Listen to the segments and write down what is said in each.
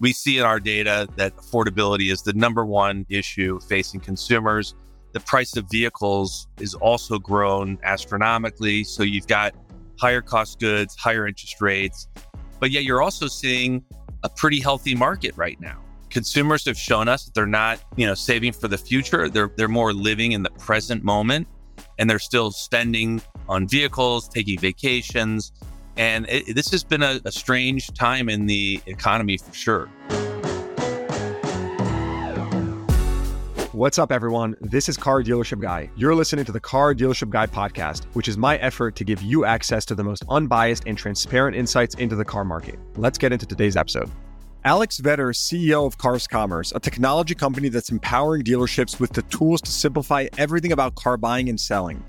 We see in our data that affordability is the number one issue facing consumers. The price of vehicles is also grown astronomically. So you've got higher cost goods, higher interest rates, but yet you're also seeing a pretty healthy market right now. Consumers have shown us that they're not, you know, saving for the future. They're they're more living in the present moment and they're still spending on vehicles, taking vacations, and it, this has been a, a strange time in the economy for sure. What's up, everyone? This is Car Dealership Guy. You're listening to the Car Dealership Guy podcast, which is my effort to give you access to the most unbiased and transparent insights into the car market. Let's get into today's episode. Alex Vetter, CEO of Cars Commerce, a technology company that's empowering dealerships with the tools to simplify everything about car buying and selling.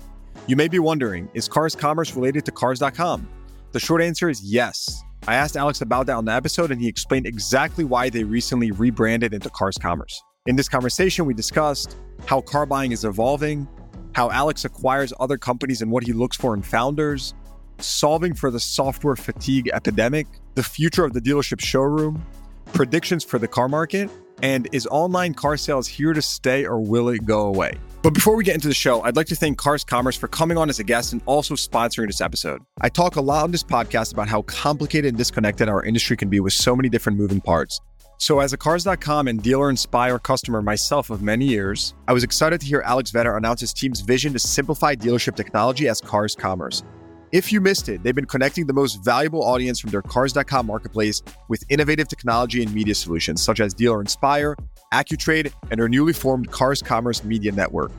You may be wondering, is Cars Commerce related to Cars.com? The short answer is yes. I asked Alex about that on the episode, and he explained exactly why they recently rebranded into Cars Commerce. In this conversation, we discussed how car buying is evolving, how Alex acquires other companies and what he looks for in founders, solving for the software fatigue epidemic, the future of the dealership showroom, predictions for the car market, and is online car sales here to stay or will it go away? But before we get into the show, I'd like to thank Cars Commerce for coming on as a guest and also sponsoring this episode. I talk a lot on this podcast about how complicated and disconnected our industry can be with so many different moving parts. So, as a Cars.com and Dealer Inspire customer myself of many years, I was excited to hear Alex Vetter announce his team's vision to simplify dealership technology as Cars Commerce. If you missed it, they've been connecting the most valuable audience from their Cars.com marketplace with innovative technology and media solutions such as Dealer Inspire, AccuTrade, and their newly formed Cars Commerce Media Network.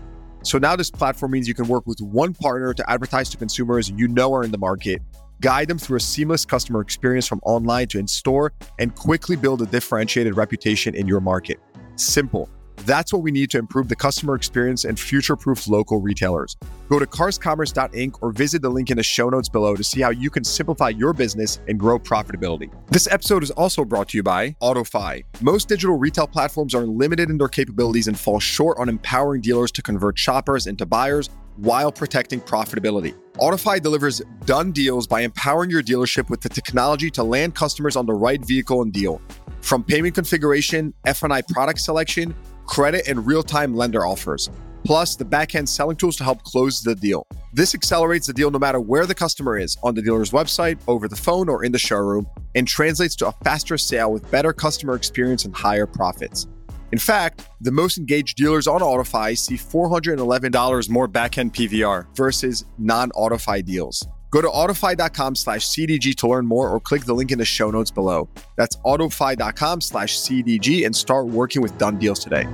So now this platform means you can work with one partner to advertise to consumers you know are in the market, guide them through a seamless customer experience from online to in store, and quickly build a differentiated reputation in your market. Simple. That's what we need to improve the customer experience and future proof local retailers. Go to carscommerce.inc or visit the link in the show notes below to see how you can simplify your business and grow profitability. This episode is also brought to you by AutoFi. Most digital retail platforms are limited in their capabilities and fall short on empowering dealers to convert shoppers into buyers while protecting profitability. AutoFi delivers done deals by empowering your dealership with the technology to land customers on the right vehicle and deal. From payment configuration, F&I product selection, credit, and real time lender offers, plus the backend selling tools to help close the deal. This accelerates the deal no matter where the customer is on the dealer's website, over the phone, or in the showroom, and translates to a faster sale with better customer experience and higher profits. In fact, the most engaged dealers on AutoFi see $411 more backend PVR versus non AutoFi deals. Go to autofi.com slash CDG to learn more or click the link in the show notes below. That's autofi.com slash CDG and start working with done deals today.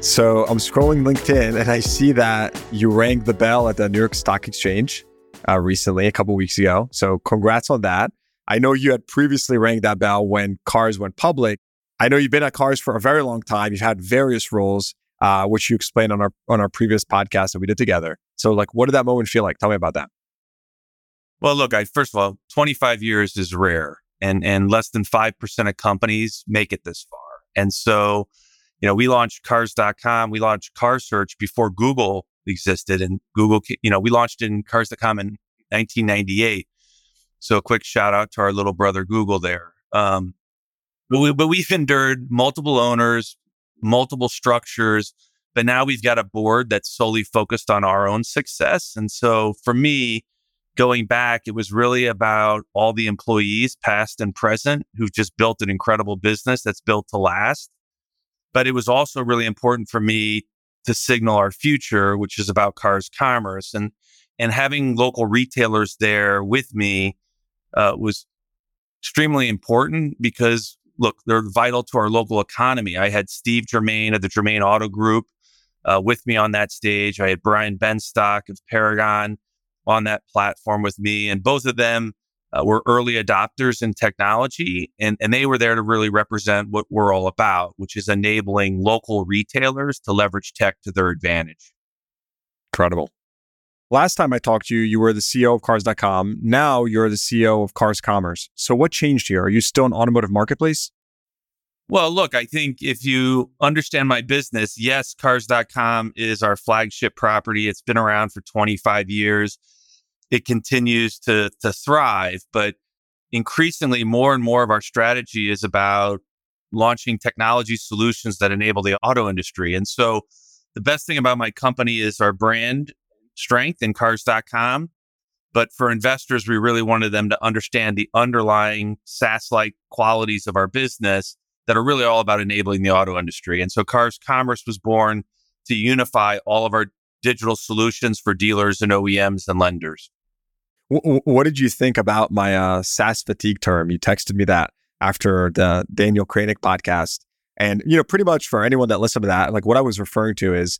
So I'm scrolling LinkedIn and I see that you rang the bell at the New York Stock Exchange uh, recently, a couple weeks ago. So congrats on that. I know you had previously rang that bell when cars went public. I know you've been at cars for a very long time. You've had various roles, uh, which you explained on our on our previous podcast that we did together. So, like, what did that moment feel like? Tell me about that. Well, look, I first of all, 25 years is rare and and less than 5% of companies make it this far. And so, you know, we launched cars.com, we launched car search before Google existed and Google, you know, we launched in cars.com in 1998. So a quick shout out to our little brother Google there. Um, but, we, but we've endured multiple owners, multiple structures, but now we've got a board that's solely focused on our own success. And so for me, going back, it was really about all the employees, past and present, who've just built an incredible business that's built to last. But it was also really important for me to signal our future, which is about cars commerce and and having local retailers there with me uh, was extremely important because look, they're vital to our local economy. I had Steve Germain of the Germain Auto Group uh, with me on that stage. I had Brian Benstock of Paragon on that platform with me. And both of them uh, were early adopters in technology, and, and they were there to really represent what we're all about, which is enabling local retailers to leverage tech to their advantage. Incredible. Last time I talked to you, you were the CEO of Cars.com. Now you're the CEO of Cars Commerce. So what changed here? Are you still an automotive marketplace? Well, look, I think if you understand my business, yes, Cars.com is our flagship property. It's been around for 25 years it continues to to thrive. But increasingly more and more of our strategy is about launching technology solutions that enable the auto industry. And so the best thing about my company is our brand strength in cars.com. But for investors, we really wanted them to understand the underlying SaaS like qualities of our business that are really all about enabling the auto industry. And so Cars Commerce was born to unify all of our digital solutions for dealers and OEMs and lenders. What did you think about my uh, SaaS fatigue term? You texted me that after the Daniel Kranick podcast. And, you know, pretty much for anyone that listened to that, like what I was referring to is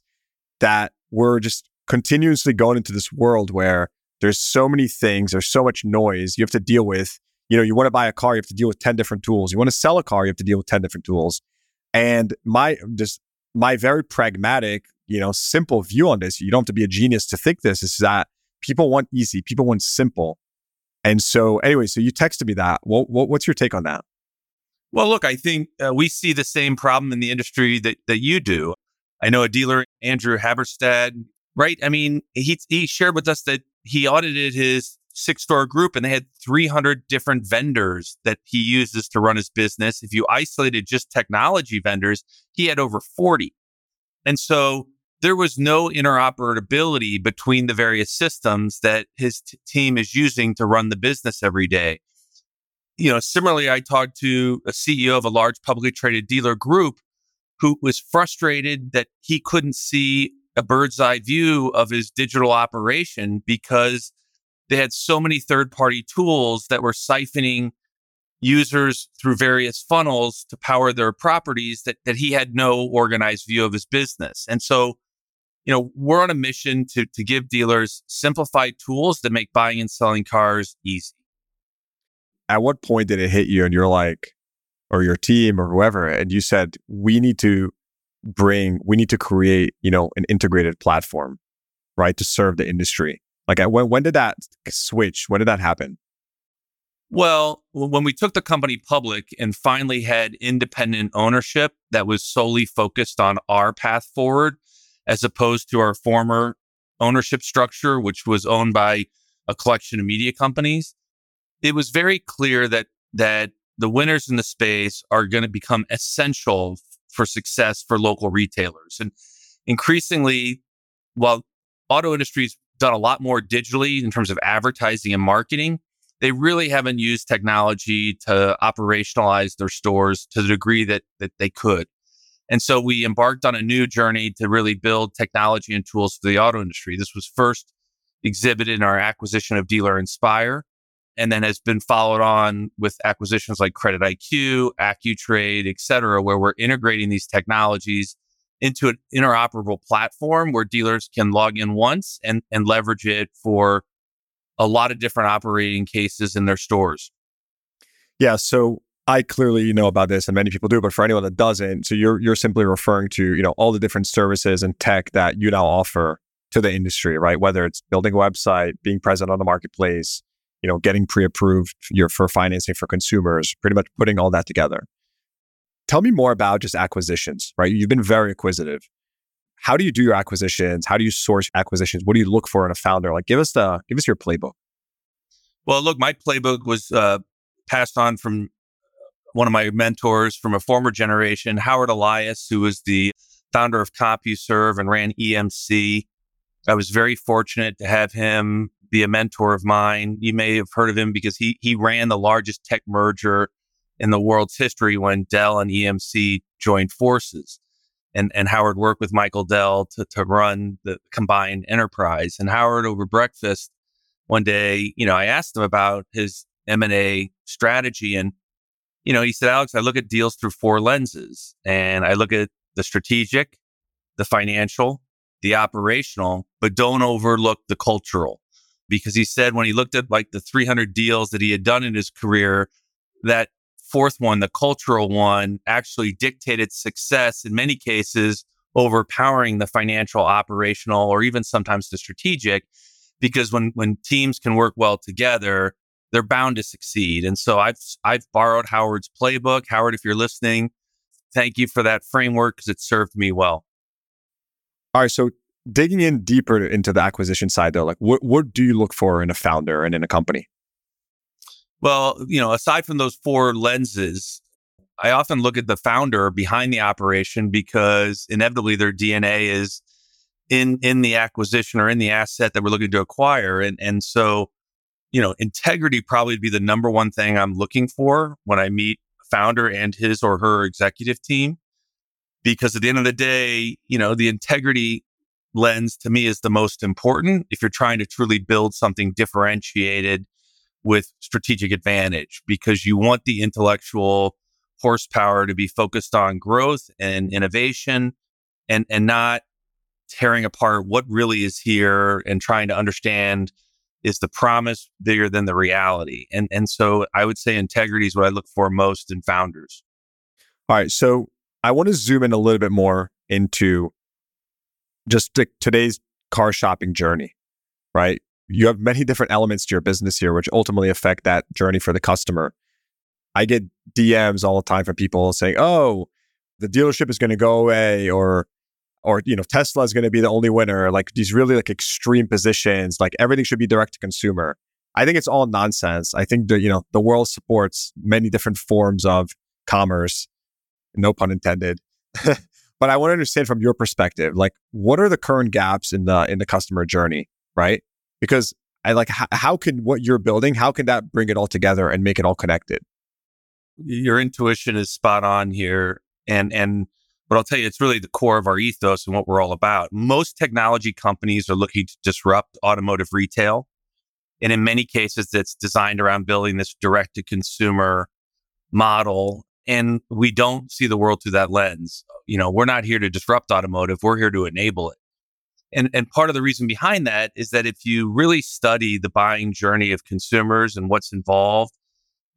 that we're just continuously going into this world where there's so many things, there's so much noise you have to deal with. You know, you want to buy a car, you have to deal with 10 different tools. You want to sell a car, you have to deal with 10 different tools. And my just my very pragmatic, you know, simple view on this, you don't have to be a genius to think this, is that people want easy, people want simple. And so, anyway, so you texted me that. What, what what's your take on that? Well, look, I think uh, we see the same problem in the industry that that you do. I know a dealer, Andrew Haberstad, right? I mean, he he shared with us that he audited his six store group and they had 300 different vendors that he uses to run his business. If you isolated just technology vendors, he had over 40. And so there was no interoperability between the various systems that his t- team is using to run the business every day. You know, similarly, I talked to a CEO of a large publicly traded dealer group who was frustrated that he couldn't see a bird's eye view of his digital operation because they had so many third party tools that were siphoning users through various funnels to power their properties that, that he had no organized view of his business. And so you know, we're on a mission to, to give dealers simplified tools that make buying and selling cars easy. At what point did it hit you and you're like, or your team or whoever, and you said, we need to bring, we need to create, you know, an integrated platform, right, to serve the industry? Like, when, when did that switch? When did that happen? Well, when we took the company public and finally had independent ownership that was solely focused on our path forward, as opposed to our former ownership structure, which was owned by a collection of media companies. It was very clear that that the winners in the space are going to become essential for success for local retailers. And increasingly, while auto industry's done a lot more digitally in terms of advertising and marketing, they really haven't used technology to operationalize their stores to the degree that that they could. And so we embarked on a new journey to really build technology and tools for the auto industry. This was first exhibited in our acquisition of Dealer Inspire and then has been followed on with acquisitions like Credit IQ, AccuTrade, et cetera, where we're integrating these technologies into an interoperable platform where dealers can log in once and, and leverage it for a lot of different operating cases in their stores. Yeah. So I clearly know about this and many people do, but for anyone that doesn't, so you're you're simply referring to, you know, all the different services and tech that you now offer to the industry, right? Whether it's building a website, being present on the marketplace, you know, getting pre-approved for financing for consumers, pretty much putting all that together. Tell me more about just acquisitions, right? You've been very acquisitive. How do you do your acquisitions? How do you source acquisitions? What do you look for in a founder? Like, give us the give us your playbook. Well, look, my playbook was uh, passed on from one of my mentors from a former generation, Howard Elias, who was the founder of CompuServe and ran EMC. I was very fortunate to have him be a mentor of mine. You may have heard of him because he he ran the largest tech merger in the world's history when Dell and EMC joined forces. And, and Howard worked with Michael Dell to, to run the combined enterprise. And Howard over breakfast one day, you know, I asked him about his M&A strategy and you know, he said, Alex, I look at deals through four lenses and I look at the strategic, the financial, the operational, but don't overlook the cultural. Because he said when he looked at like the 300 deals that he had done in his career, that fourth one, the cultural one, actually dictated success in many cases, overpowering the financial, operational, or even sometimes the strategic. Because when, when teams can work well together, they're bound to succeed. And so I've I've borrowed Howard's playbook. Howard, if you're listening, thank you for that framework because it served me well. All right, so digging in deeper into the acquisition side though, like what what do you look for in a founder and in a company? Well, you know, aside from those four lenses, I often look at the founder behind the operation because inevitably their DNA is in in the acquisition or in the asset that we're looking to acquire. And and so, you know, integrity probably would be the number one thing I'm looking for when I meet founder and his or her executive team. Because at the end of the day, you know, the integrity lens to me is the most important if you're trying to truly build something differentiated with strategic advantage because you want the intellectual horsepower to be focused on growth and innovation and and not tearing apart what really is here and trying to understand is the promise bigger than the reality. And and so i would say integrity is what i look for most in founders. All right so i want to zoom in a little bit more into just today's car shopping journey right? You have many different elements to your business here which ultimately affect that journey for the customer. I get DMs all the time from people saying, "Oh, the dealership is going to go away," or, or you know, Tesla is going to be the only winner. Like these really like extreme positions. Like everything should be direct to consumer. I think it's all nonsense. I think that you know the world supports many different forms of commerce, no pun intended. but I want to understand from your perspective, like what are the current gaps in the in the customer journey, right? Because I like how, how can what you're building, how can that bring it all together and make it all connected? your intuition is spot on here. And, and, but I'll tell you, it's really the core of our ethos and what we're all about. Most technology companies are looking to disrupt automotive retail. And in many cases, that's designed around building this direct to consumer model. And we don't see the world through that lens. You know, we're not here to disrupt automotive. We're here to enable it. And, and part of the reason behind that is that if you really study the buying journey of consumers and what's involved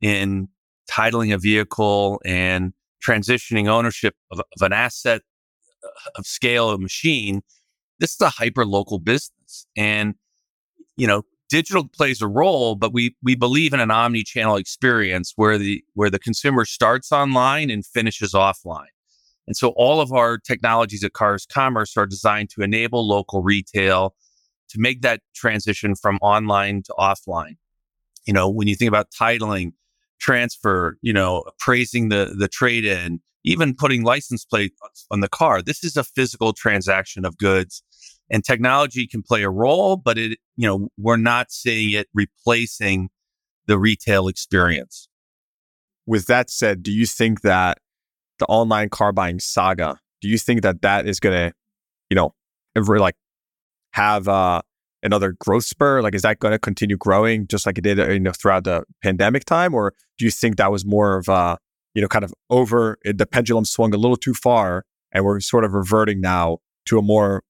in titling a vehicle and transitioning ownership of, of an asset uh, of scale a machine, this is a hyper local business. And, you know, digital plays a role, but we we believe in an omni-channel experience where the where the consumer starts online and finishes offline. And so all of our technologies at Cars Commerce are designed to enable local retail to make that transition from online to offline. You know, when you think about titling, transfer, you know, appraising the the trade in, even putting license plate on the car. This is a physical transaction of goods. And technology can play a role, but it, you know, we're not seeing it replacing the retail experience. With that said, do you think that the online car buying saga, do you think that that is going to, you know, ever like have uh another growth spur? Like, is that going to continue growing just like it did, uh, you know, throughout the pandemic time, or do you think that was more of a, you know, kind of over the pendulum swung a little too far, and we're sort of reverting now to a more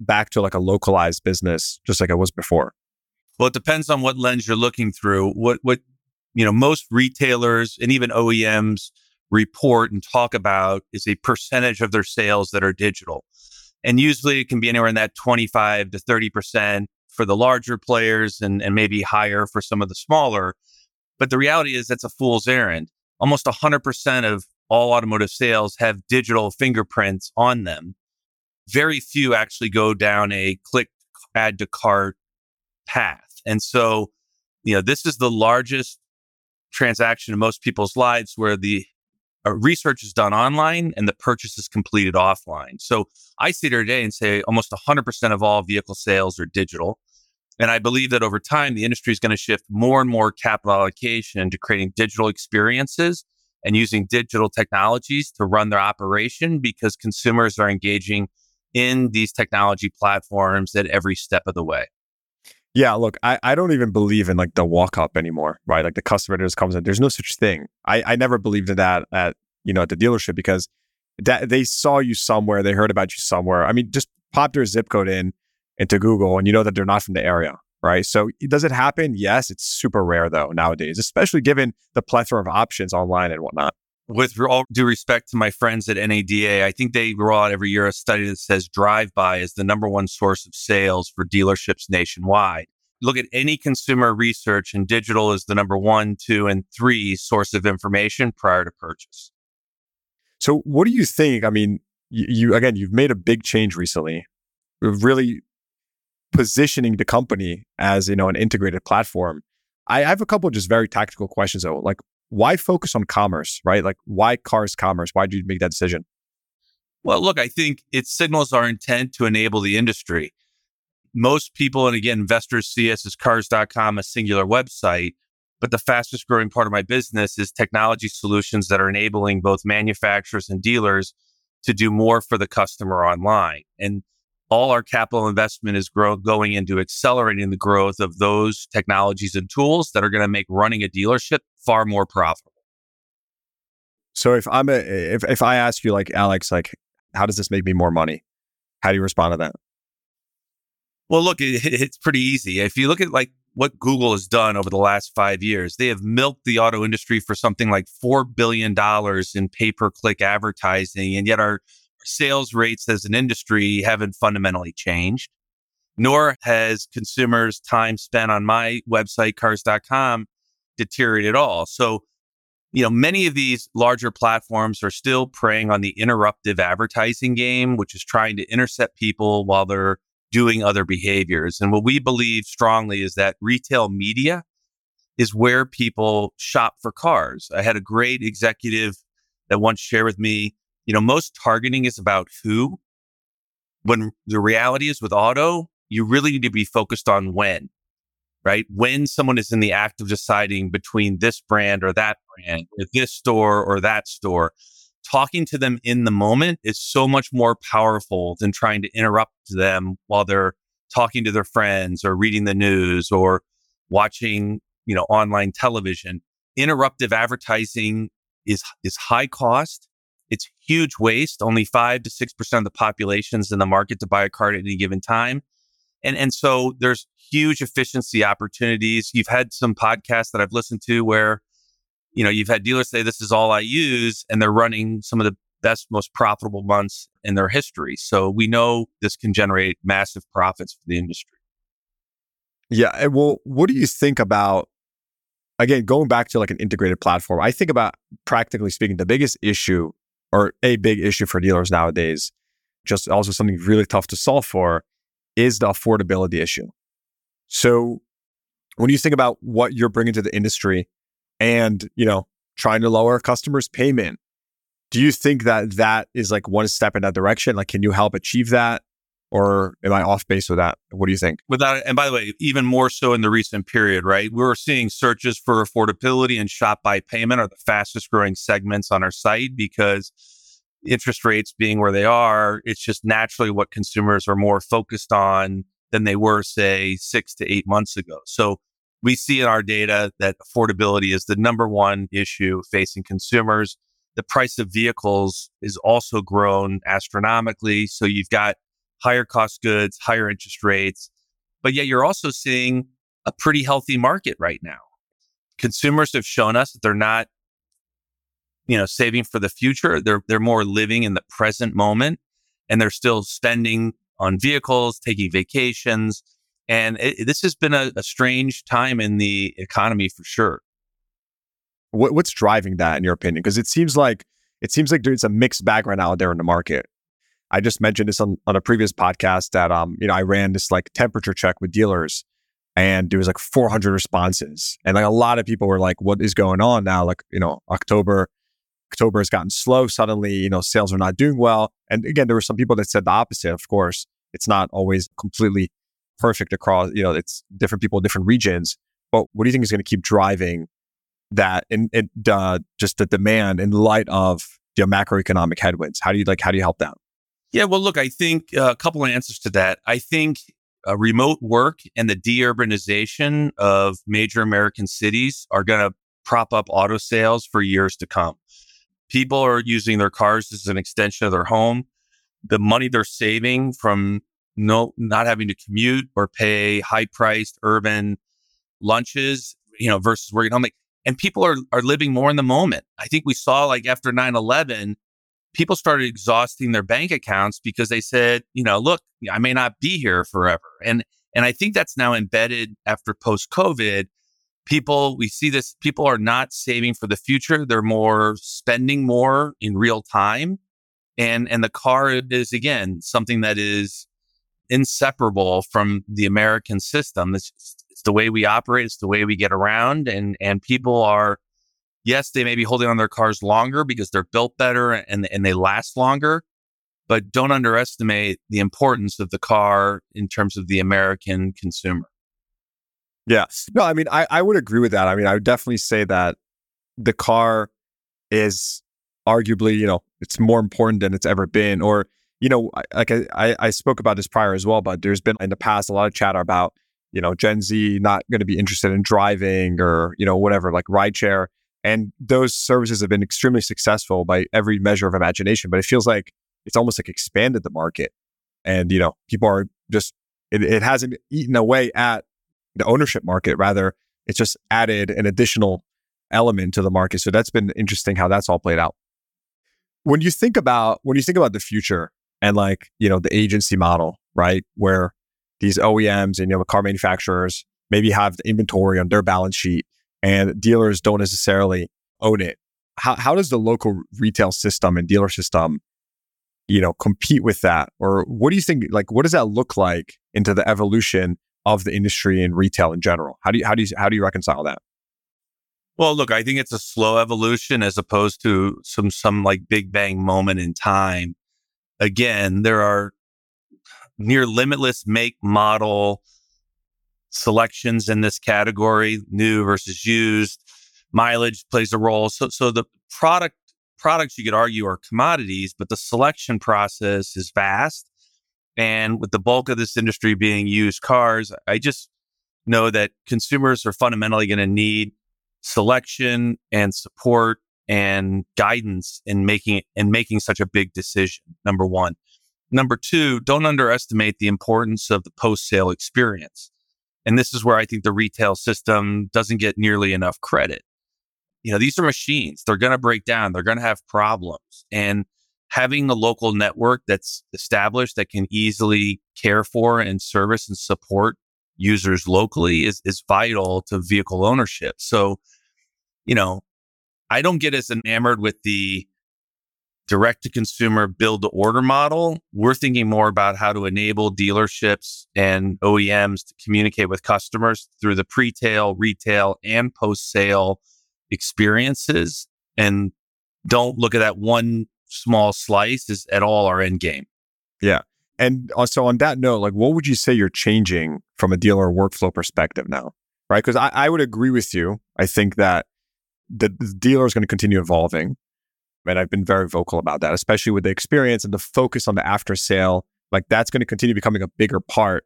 back to like a localized business, just like it was before? Well, it depends on what lens you're looking through. What what you know, most retailers and even OEMs report and talk about is a percentage of their sales that are digital. And usually it can be anywhere in that 25 to 30% for the larger players and, and maybe higher for some of the smaller. But the reality is that's a fool's errand. Almost 100% of all automotive sales have digital fingerprints on them. Very few actually go down a click add to cart path. And so, you know, this is the largest transaction in most people's lives where the uh, research is done online and the purchase is completed offline. So I sit here today and say almost 100% of all vehicle sales are digital. And I believe that over time, the industry is going to shift more and more capital allocation to creating digital experiences and using digital technologies to run their operation because consumers are engaging in these technology platforms at every step of the way. Yeah, look, I, I don't even believe in like the walk up anymore, right? Like the customer just comes in. There's no such thing. I, I never believed in that at you know at the dealership because that they saw you somewhere, they heard about you somewhere. I mean, just pop their zip code in into Google and you know that they're not from the area, right? So does it happen? Yes, it's super rare though nowadays, especially given the plethora of options online and whatnot. With all due respect to my friends at NADA, I think they roll out every year a study that says drive by is the number one source of sales for dealerships nationwide. Look at any consumer research, and digital is the number one, two, and three source of information prior to purchase. So, what do you think? I mean, you, you again, you've made a big change recently, really positioning the company as you know an integrated platform. I have a couple just very tactical questions though. Like, why focus on commerce, right? Like, why cars commerce? Why did you make that decision? Well, look, I think it signals our intent to enable the industry. Most people, and again, investors see us as cars.com, a singular website. But the fastest growing part of my business is technology solutions that are enabling both manufacturers and dealers to do more for the customer online. And all our capital investment is grow- going into accelerating the growth of those technologies and tools that are going to make running a dealership far more profitable. So if I'm a if if I ask you like Alex, like how does this make me more money? How do you respond to that? Well, look, it, it's pretty easy. If you look at like what Google has done over the last five years, they have milked the auto industry for something like $4 billion in pay per click advertising. And yet our sales rates as an industry haven't fundamentally changed, nor has consumers' time spent on my website, cars.com, deteriorated at all. So, you know, many of these larger platforms are still preying on the interruptive advertising game, which is trying to intercept people while they're doing other behaviors. And what we believe strongly is that retail media is where people shop for cars. I had a great executive that once shared with me, you know, most targeting is about who, when the reality is with auto, you really need to be focused on when, right? When someone is in the act of deciding between this brand or that brand, or this store or that store talking to them in the moment is so much more powerful than trying to interrupt them while they're talking to their friends or reading the news or watching, you know, online television. Interruptive advertising is is high cost. It's huge waste. Only five to six percent of the population's in the market to buy a car at any given time. And and so there's huge efficiency opportunities. You've had some podcasts that I've listened to where you know, you've had dealers say this is all I use and they're running some of the best, most profitable months in their history. So we know this can generate massive profits for the industry. Yeah. Well, what do you think about, again, going back to like an integrated platform? I think about practically speaking, the biggest issue or a big issue for dealers nowadays, just also something really tough to solve for, is the affordability issue. So when you think about what you're bringing to the industry, and, you know, trying to lower customers' payment. Do you think that that is like one step in that direction? Like, can you help achieve that? Or am I off base with that? What do you think? Without, and by the way, even more so in the recent period, right? We're seeing searches for affordability and shop by payment are the fastest growing segments on our site because interest rates being where they are, it's just naturally what consumers are more focused on than they were, say, six to eight months ago. So we see in our data that affordability is the number one issue facing consumers. The price of vehicles is also grown astronomically. So you've got higher cost goods, higher interest rates, but yet you're also seeing a pretty healthy market right now. Consumers have shown us that they're not, you know, saving for the future. They're, they're more living in the present moment and they're still spending on vehicles, taking vacations, and it, this has been a, a, strange time in the economy for sure. What, what's driving that, in your opinion? Because it seems like it seems like there's a mixed bag right now out there in the market. I just mentioned this on, on a previous podcast that um you know I ran this like temperature check with dealers, and there was like 400 responses, and like a lot of people were like, "What is going on now?" Like you know October. October has gotten slow. Suddenly, you know, sales are not doing well. And again, there were some people that said the opposite. Of course, it's not always completely perfect across, you know, it's different people, different regions. But what do you think is going to keep driving that and, uh, just the demand in light of the macroeconomic headwinds? How do you like, how do you help them? Yeah, well, look, I think uh, a couple of answers to that. I think uh, remote work and the deurbanization of major American cities are going to prop up auto sales for years to come. People are using their cars as an extension of their home. The money they're saving from no, not having to commute or pay high priced urban lunches, you know, versus working home. And people are, are living more in the moment. I think we saw like after 9 11, people started exhausting their bank accounts because they said, you know, look, I may not be here forever. And, and I think that's now embedded after post COVID. People, we see this, people are not saving for the future. They're more spending more in real time. And, and the car is again, something that is inseparable from the American system. It's, it's the way we operate. It's the way we get around. And, and people are, yes, they may be holding on their cars longer because they're built better and, and they last longer, but don't underestimate the importance of the car in terms of the American consumer. Yeah. No, I mean, I, I would agree with that. I mean, I would definitely say that the car is arguably, you know, it's more important than it's ever been. Or, you know, like I, I spoke about this prior as well, but there's been in the past a lot of chatter about, you know, Gen Z not going to be interested in driving or, you know, whatever, like rideshare. And those services have been extremely successful by every measure of imagination. But it feels like it's almost like expanded the market. And, you know, people are just, it, it hasn't eaten away at the ownership market. Rather, it's just added an additional element to the market. So that's been interesting how that's all played out. When you think about when you think about the future and like, you know, the agency model, right? Where these OEMs and you know car manufacturers maybe have the inventory on their balance sheet and dealers don't necessarily own it. How how does the local retail system and dealer system, you know, compete with that? Or what do you think like what does that look like into the evolution of the industry and retail in general? How do you how do you how do you reconcile that? Well, look, I think it's a slow evolution as opposed to some some like big bang moment in time. Again, there are near limitless make model selections in this category, new versus used. Mileage plays a role. So so the product products you could argue are commodities, but the selection process is vast. And with the bulk of this industry being used cars, I just know that consumers are fundamentally going to need selection and support and guidance in making in making such a big decision. Number one. Number two, don't underestimate the importance of the post sale experience. And this is where I think the retail system doesn't get nearly enough credit. You know, these are machines. They're going to break down. They're going to have problems. And having a local network that's established that can easily care for and service and support users locally is, is vital to vehicle ownership. So you know, I don't get as enamored with the direct to consumer build to order model. We're thinking more about how to enable dealerships and OEMs to communicate with customers through the pre-tail, retail, and post sale experiences. And don't look at that one small slice as at all our end game. Yeah. And uh, also on that note, like what would you say you're changing from a dealer workflow perspective now? Right. Because I, I would agree with you. I think that the, the dealer is going to continue evolving. And I've been very vocal about that, especially with the experience and the focus on the after sale. Like that's going to continue becoming a bigger part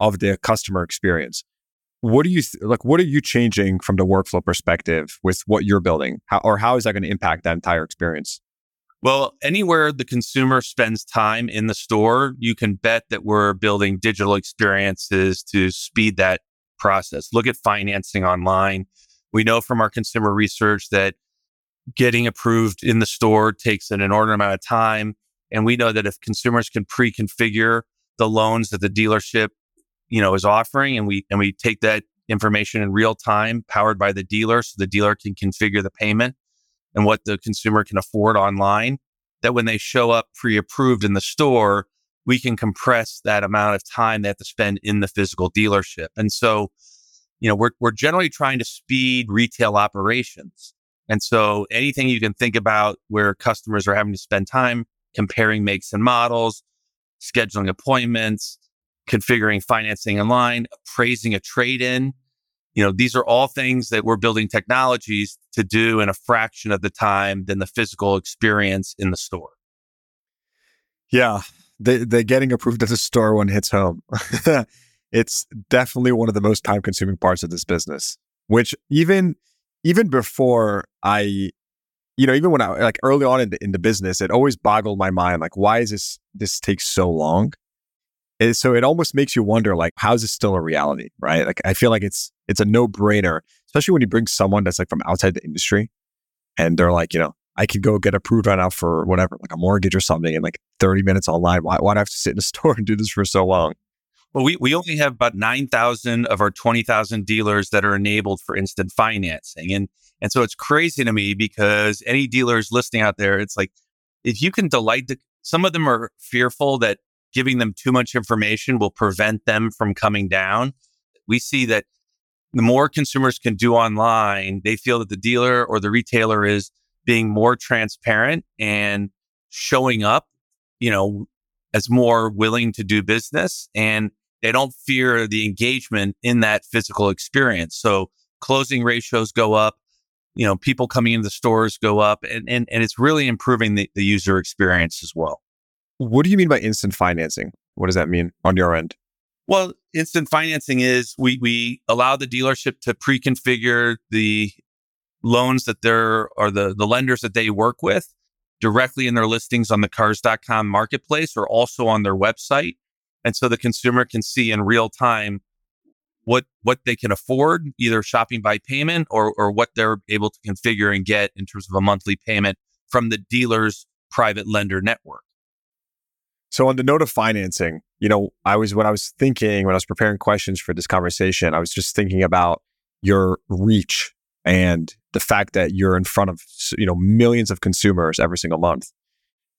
of the customer experience. What do you th- like? What are you changing from the workflow perspective with what you're building? How, or how is that going to impact that entire experience? Well, anywhere the consumer spends time in the store, you can bet that we're building digital experiences to speed that process. Look at financing online. We know from our consumer research that getting approved in the store takes an inordinate amount of time. And we know that if consumers can pre-configure the loans that the dealership, you know, is offering and we, and we take that information in real time powered by the dealer so the dealer can configure the payment and what the consumer can afford online, that when they show up pre-approved in the store, we can compress that amount of time they have to spend in the physical dealership. And so you know, we're, we're generally trying to speed retail operations. And so anything you can think about where customers are having to spend time comparing makes and models, scheduling appointments, configuring financing online, appraising a trade in. You know, these are all things that we're building technologies to do in a fraction of the time than the physical experience in the store. Yeah. The, the getting approved at the store one hits home. it's definitely one of the most time consuming parts of this business, which even, even before I, you know, even when I like early on in the, in the business, it always boggled my mind. Like, why is this, this takes so long? And so it almost makes you wonder, like, how is this still a reality? Right. Like, I feel like it's, it's a no brainer, especially when you bring someone that's like from outside the industry and they're like, you know, I could go get approved right now for whatever, like a mortgage or something in like 30 minutes online. Why, why do I have to sit in a store and do this for so long? Well, we, we only have about 9,000 of our 20,000 dealers that are enabled for instant financing. And, and so it's crazy to me because any dealers listening out there, it's like, if you can delight the, some of them are fearful that giving them too much information will prevent them from coming down. We see that the more consumers can do online, they feel that the dealer or the retailer is being more transparent and showing up, you know, as more willing to do business and they don't fear the engagement in that physical experience. So closing ratios go up, you know, people coming into the stores go up and, and, and it's really improving the, the user experience as well. What do you mean by instant financing? What does that mean on your end? Well, instant financing is we we allow the dealership to pre-configure the loans that they're or the the lenders that they work with directly in their listings on the cars.com marketplace or also on their website. And so the consumer can see in real time what what they can afford, either shopping by payment or or what they're able to configure and get in terms of a monthly payment from the dealer's private lender network. So on the note of financing, you know, I was when I was thinking when I was preparing questions for this conversation, I was just thinking about your reach and the fact that you're in front of you know millions of consumers every single month.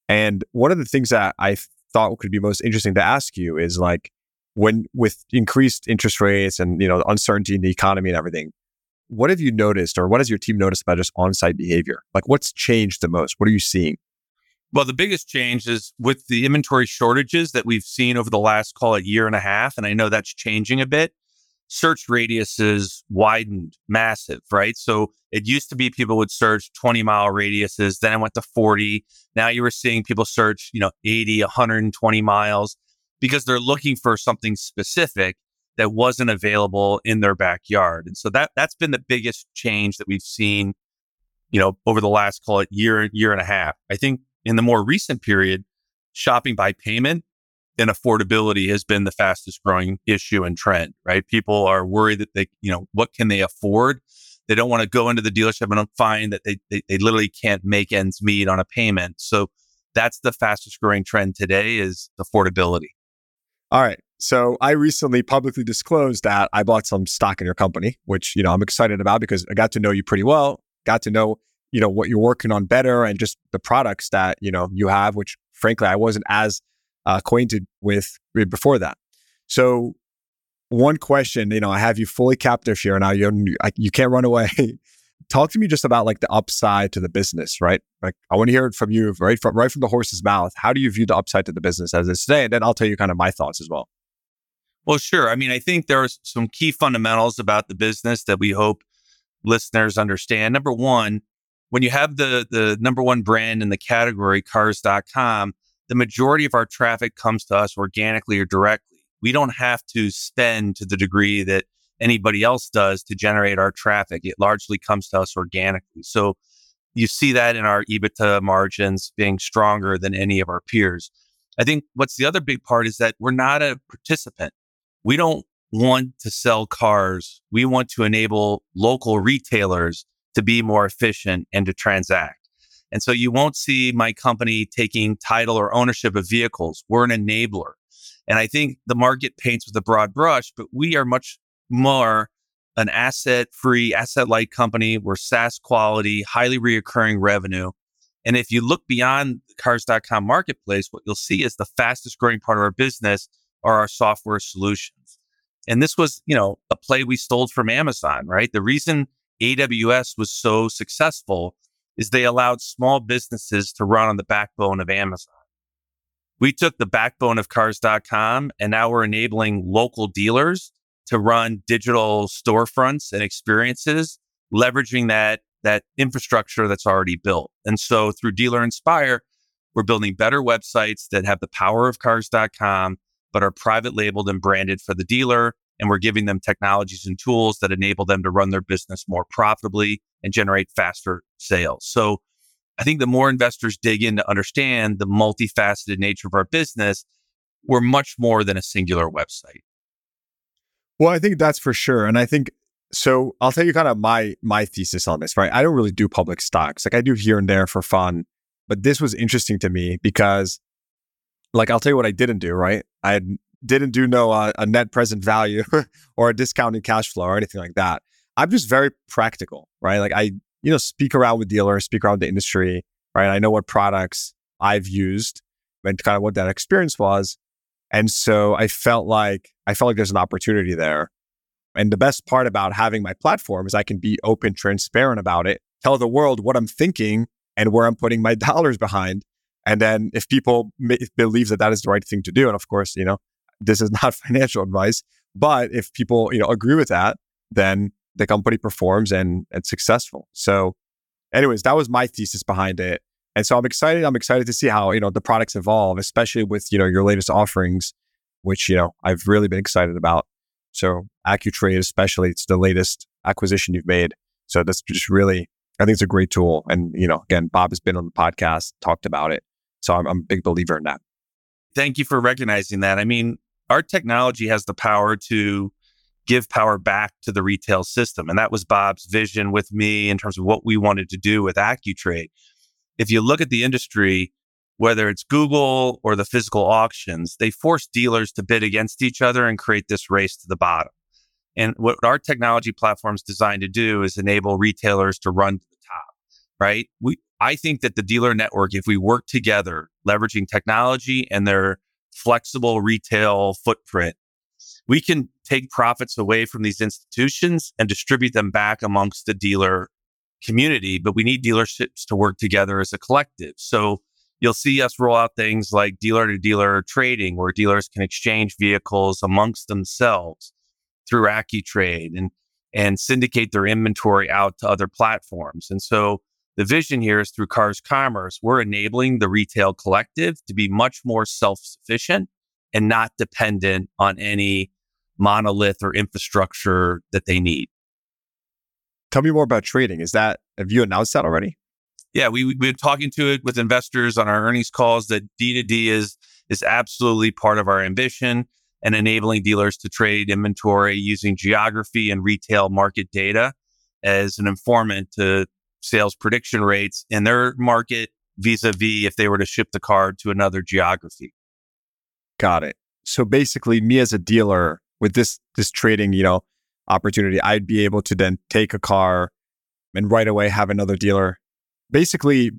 And one of the things that I thought could be most interesting to ask you is like when with increased interest rates and you know uncertainty in the economy and everything, what have you noticed or what has your team noticed about just on-site behavior? Like what's changed the most? What are you seeing? Well, the biggest change is with the inventory shortages that we've seen over the last, call a year and a half. And I know that's changing a bit. Search radiuses widened massive, right? So it used to be people would search 20 mile radiuses, then it went to 40. Now you were seeing people search, you know, 80, 120 miles because they're looking for something specific that wasn't available in their backyard. And so that that's been the biggest change that we've seen, you know, over the last call it year, year and a half. I think in the more recent period, shopping by payment and affordability has been the fastest growing issue and trend, right? People are worried that they, you know, what can they afford? They don't want to go into the dealership and find that they, they, they literally can't make ends meet on a payment. So that's the fastest growing trend today is affordability. All right. So I recently publicly disclosed that I bought some stock in your company, which, you know, I'm excited about because I got to know you pretty well, got to know you know what you're working on better and just the products that you know you have which frankly i wasn't as uh, acquainted with before that. So one question you know i have you fully captive here now you you can't run away. Talk to me just about like the upside to the business right? Like i want to hear it from you right from right from the horse's mouth. How do you view the upside to the business as it's today? And then i'll tell you kind of my thoughts as well. Well sure. I mean i think there are some key fundamentals about the business that we hope listeners understand. Number one when you have the the number one brand in the category cars.com the majority of our traffic comes to us organically or directly. We don't have to spend to the degree that anybody else does to generate our traffic. It largely comes to us organically. So you see that in our ebitda margins being stronger than any of our peers. I think what's the other big part is that we're not a participant. We don't want to sell cars. We want to enable local retailers to be more efficient and to transact. And so you won't see my company taking title or ownership of vehicles. We're an enabler. And I think the market paints with a broad brush, but we are much more an asset free, asset light company. We're SaaS quality, highly reoccurring revenue. And if you look beyond cars.com marketplace, what you'll see is the fastest growing part of our business are our software solutions. And this was, you know, a play we stole from Amazon, right? The reason AWS was so successful is they allowed small businesses to run on the backbone of Amazon. We took the backbone of cars.com and now we're enabling local dealers to run digital storefronts and experiences, leveraging that, that infrastructure that's already built. And so through Dealer Inspire, we're building better websites that have the power of cars.com, but are private labeled and branded for the dealer and we're giving them technologies and tools that enable them to run their business more profitably and generate faster sales. So I think the more investors dig in to understand the multifaceted nature of our business, we're much more than a singular website. Well, I think that's for sure. And I think so I'll tell you kind of my my thesis on this, right? I don't really do public stocks. Like I do here and there for fun, but this was interesting to me because like I'll tell you what I didn't do, right? I didn't do no uh, a net present value or a discounted cash flow or anything like that. I'm just very practical, right? Like I, you know, speak around with dealers, speak around the industry, right? I know what products I've used and kind of what that experience was. And so I felt like I felt like there's an opportunity there. And the best part about having my platform is I can be open, transparent about it, tell the world what I'm thinking and where I'm putting my dollars behind. And then if people believe that that is the right thing to do, and of course, you know, this is not financial advice, but if people, you know, agree with that, then the company performs and it's successful. So anyways, that was my thesis behind it. And so I'm excited. I'm excited to see how, you know, the products evolve, especially with, you know, your latest offerings, which, you know, I've really been excited about. So AccuTrade, especially, it's the latest acquisition you've made. So that's just really, I think it's a great tool. And, you know, again, Bob has been on the podcast, talked about it. So I'm, I'm a big believer in that. Thank you for recognizing that. I mean, our technology has the power to give power back to the retail system. And that was Bob's vision with me in terms of what we wanted to do with AccuTrade. If you look at the industry, whether it's Google or the physical auctions, they force dealers to bid against each other and create this race to the bottom. And what our technology platform is designed to do is enable retailers to run to the top, right? We, I think that the dealer network, if we work together, leveraging technology and their flexible retail footprint, we can take profits away from these institutions and distribute them back amongst the dealer community. But we need dealerships to work together as a collective. So you'll see us roll out things like dealer to dealer trading, where dealers can exchange vehicles amongst themselves through AccuTrade and and syndicate their inventory out to other platforms. And so the vision here is through Cars Commerce, we're enabling the retail collective to be much more self sufficient and not dependent on any monolith or infrastructure that they need. Tell me more about trading. Is that, have you announced that already? Yeah, we, we've been talking to it with investors on our earnings calls that D2D is, is absolutely part of our ambition and enabling dealers to trade inventory using geography and retail market data as an informant to sales prediction rates in their market vis-a-vis if they were to ship the car to another geography. Got it. So basically me as a dealer with this this trading, you know, opportunity, I'd be able to then take a car and right away have another dealer basically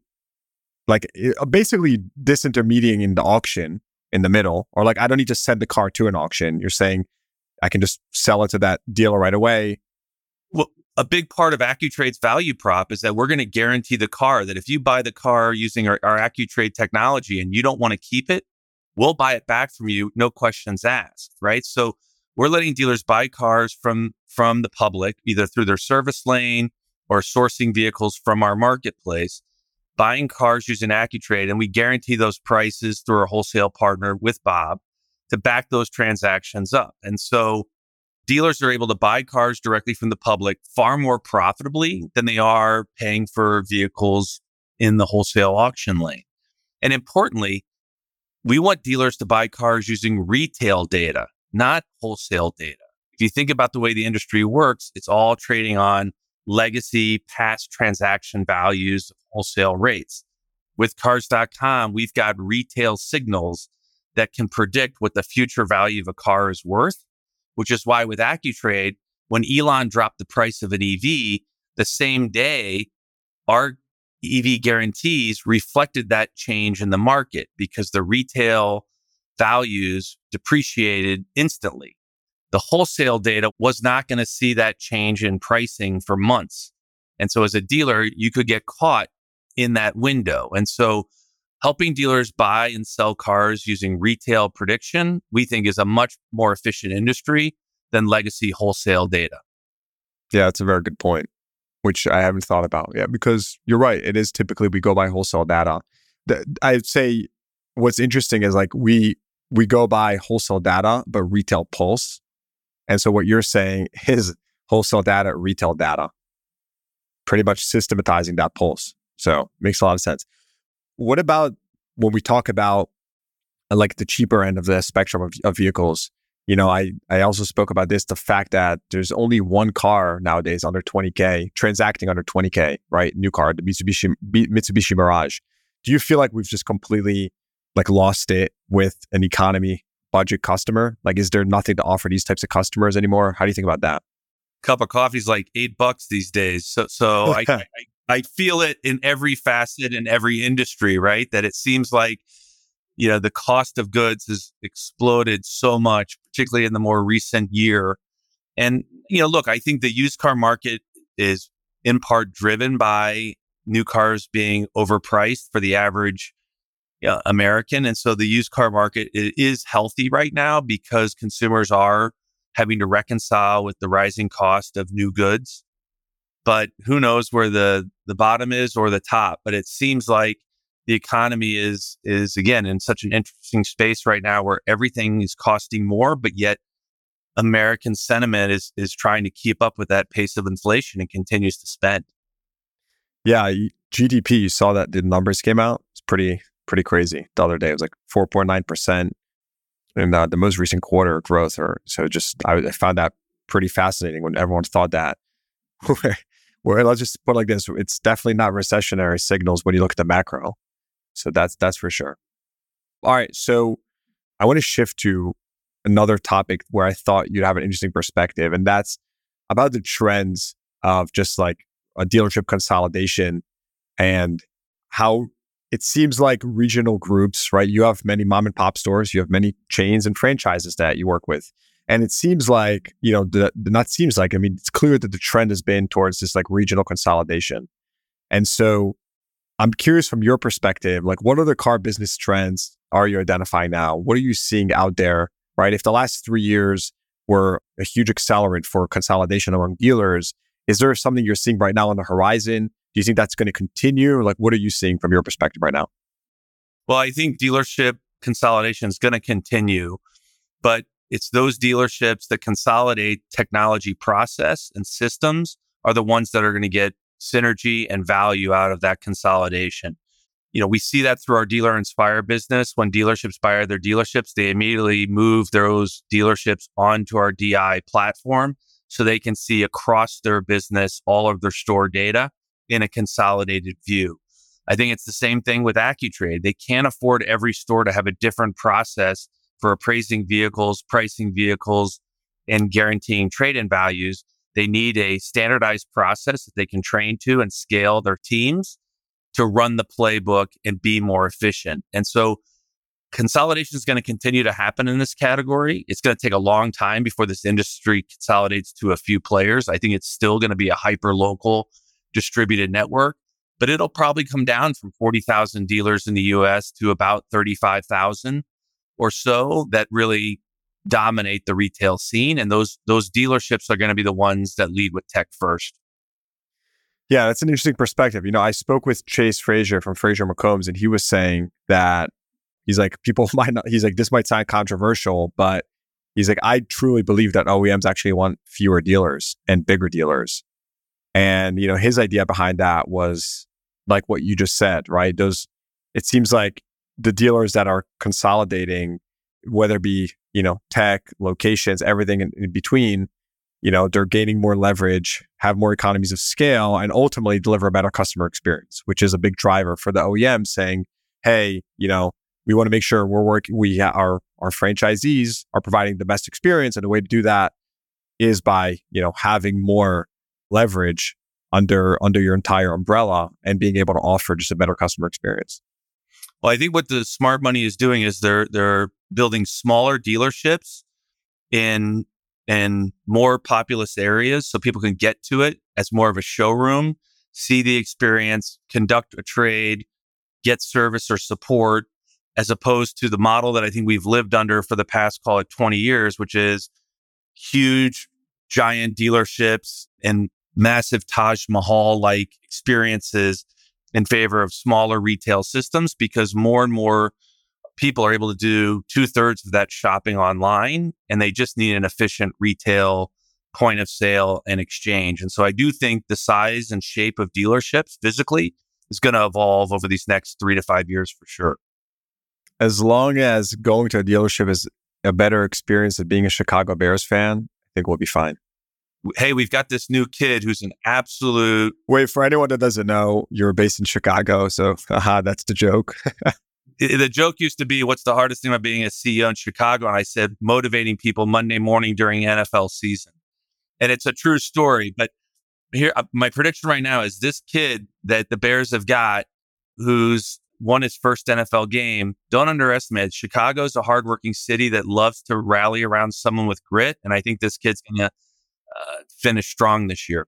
like uh, basically disintermediating in the auction in the middle or like I don't need to send the car to an auction. You're saying I can just sell it to that dealer right away. Well, a big part of AccuTrade's value prop is that we're going to guarantee the car that if you buy the car using our, our AccuTrade technology and you don't want to keep it, we'll buy it back from you, no questions asked, right? So we're letting dealers buy cars from from the public, either through their service lane or sourcing vehicles from our marketplace, buying cars using AccuTrade, and we guarantee those prices through our wholesale partner with Bob to back those transactions up. And so dealers are able to buy cars directly from the public far more profitably than they are paying for vehicles in the wholesale auction lane. And importantly, we want dealers to buy cars using retail data, not wholesale data. If you think about the way the industry works, it's all trading on legacy past transaction values wholesale rates. With cars.com, we've got retail signals that can predict what the future value of a car is worth which is why with AccuTrade, when Elon dropped the price of an EV, the same day, our EV guarantees reflected that change in the market because the retail values depreciated instantly. The wholesale data was not going to see that change in pricing for months. And so as a dealer, you could get caught in that window. And so helping dealers buy and sell cars using retail prediction, we think is a much more efficient industry than legacy wholesale data. Yeah, that's a very good point, which I haven't thought about. Yeah, because you're right. It is typically we go by wholesale data. I'd say what's interesting is like we we go by wholesale data, but retail pulse. And so what you're saying is wholesale data, retail data, pretty much systematizing that pulse. So makes a lot of sense. What about when we talk about like the cheaper end of the spectrum of, of vehicles? You know, I, I also spoke about this, the fact that there's only one car nowadays under 20K, transacting under 20K, right? New car, the Mitsubishi, Mitsubishi Mirage. Do you feel like we've just completely like lost it with an economy budget customer? Like, is there nothing to offer these types of customers anymore? How do you think about that? Cup of coffee is like eight bucks these days. So, so I, I, I feel it in every facet in every industry, right? That it seems like, you know, the cost of goods has exploded so much, particularly in the more recent year. And, you know, look, I think the used car market is in part driven by new cars being overpriced for the average American. And so the used car market is healthy right now because consumers are having to reconcile with the rising cost of new goods. But who knows where the, the bottom is or the top. But it seems like the economy is is again in such an interesting space right now where everything is costing more, but yet American sentiment is is trying to keep up with that pace of inflation and continues to spend. Yeah, GDP. You saw that the numbers came out. It's pretty pretty crazy. The other day it was like four point nine percent in uh, the most recent quarter growth. Or so just I, I found that pretty fascinating when everyone thought that. where let's just put like this: it's definitely not recessionary signals when you look at the macro. So that's that's for sure. All right, so I want to shift to another topic where I thought you'd have an interesting perspective, and that's about the trends of just like a dealership consolidation and how it seems like regional groups, right? You have many mom and pop stores, you have many chains and franchises that you work with. And it seems like, you know, the, the not seems like, I mean, it's clear that the trend has been towards this like regional consolidation. And so I'm curious from your perspective, like what other car business trends are you identifying now? What are you seeing out there, right? If the last three years were a huge accelerant for consolidation among dealers, is there something you're seeing right now on the horizon? Do you think that's going to continue? Like, what are you seeing from your perspective right now? Well, I think dealership consolidation is going to continue, but it's those dealerships that consolidate technology process and systems are the ones that are going to get synergy and value out of that consolidation. You know, we see that through our dealer inspire business. When dealerships buy their dealerships, they immediately move those dealerships onto our DI platform so they can see across their business all of their store data in a consolidated view. I think it's the same thing with AccuTrade. They can't afford every store to have a different process for appraising vehicles, pricing vehicles, and guaranteeing trade in values. They need a standardized process that they can train to and scale their teams to run the playbook and be more efficient. And so consolidation is going to continue to happen in this category. It's going to take a long time before this industry consolidates to a few players. I think it's still going to be a hyper local distributed network, but it'll probably come down from 40,000 dealers in the US to about 35,000 or so that really dominate the retail scene. And those those dealerships are going to be the ones that lead with tech first. Yeah, that's an interesting perspective. You know, I spoke with Chase Frazier from Frazier McCombs, and he was saying that he's like, people might not, he's like, this might sound controversial, but he's like, I truly believe that OEMs actually want fewer dealers and bigger dealers. And, you know, his idea behind that was like what you just said, right? Those, it seems like the dealers that are consolidating, whether it be you know, tech, locations, everything in, in between, you know, they're gaining more leverage, have more economies of scale, and ultimately deliver a better customer experience, which is a big driver for the OEM saying, hey, you know, we want to make sure we're working, we our our franchisees are providing the best experience. And the way to do that is by, you know, having more leverage under under your entire umbrella and being able to offer just a better customer experience. Well, I think what the smart money is doing is they're they're building smaller dealerships in in more populous areas so people can get to it as more of a showroom, see the experience, conduct a trade, get service or support, as opposed to the model that I think we've lived under for the past, call it 20 years, which is huge, giant dealerships and massive Taj Mahal like experiences in favor of smaller retail systems because more and more people are able to do two thirds of that shopping online and they just need an efficient retail point of sale and exchange. And so I do think the size and shape of dealerships physically is going to evolve over these next three to five years for sure. As long as going to a dealership is a better experience than being a Chicago Bears fan, I think we'll be fine hey, we've got this new kid who's an absolute. Wait, for anyone that doesn't know, you're based in Chicago. So, aha, that's the joke. the joke used to be, what's the hardest thing about being a CEO in Chicago? And I said, motivating people Monday morning during NFL season. And it's a true story. But here, uh, my prediction right now is this kid that the Bears have got who's won his first NFL game. Don't underestimate it. Chicago's a hardworking city that loves to rally around someone with grit. And I think this kid's going to uh, finish strong this year.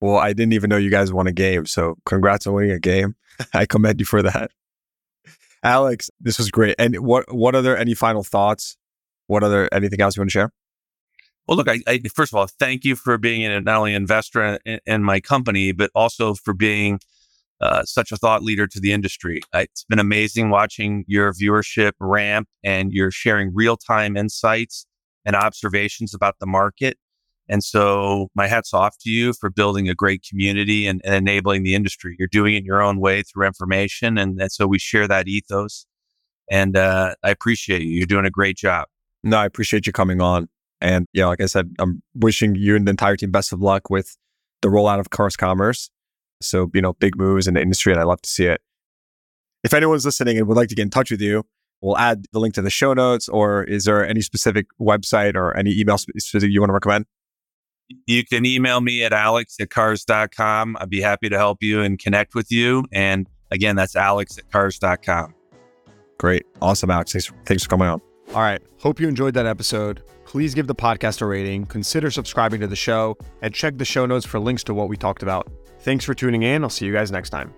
Well, I didn't even know you guys won a game. So congrats on winning a game. I commend you for that. Alex, this was great. And what what are there any final thoughts? What other anything else you want to share? Well, look, I, I first of all, thank you for being an, not only an investor in, in, my company, but also for being uh, such a thought leader to the industry. It's been amazing watching your viewership ramp and you're sharing real time insights and observations about the market. And so my hat's off to you for building a great community and, and enabling the industry. You're doing it your own way through information. And, and so we share that ethos. And uh, I appreciate you. You're doing a great job. No, I appreciate you coming on. And yeah, like I said, I'm wishing you and the entire team best of luck with the rollout of Cars Commerce. So, you know, big moves in the industry, and I love to see it. If anyone's listening and would like to get in touch with you, we'll add the link to the show notes. Or is there any specific website or any email specific you want to recommend? You can email me at alex at cars.com. I'd be happy to help you and connect with you. And again, that's alex at cars.com. Great. Awesome, Alex. Thanks, thanks for coming on. All right. Hope you enjoyed that episode. Please give the podcast a rating, consider subscribing to the show, and check the show notes for links to what we talked about. Thanks for tuning in. I'll see you guys next time.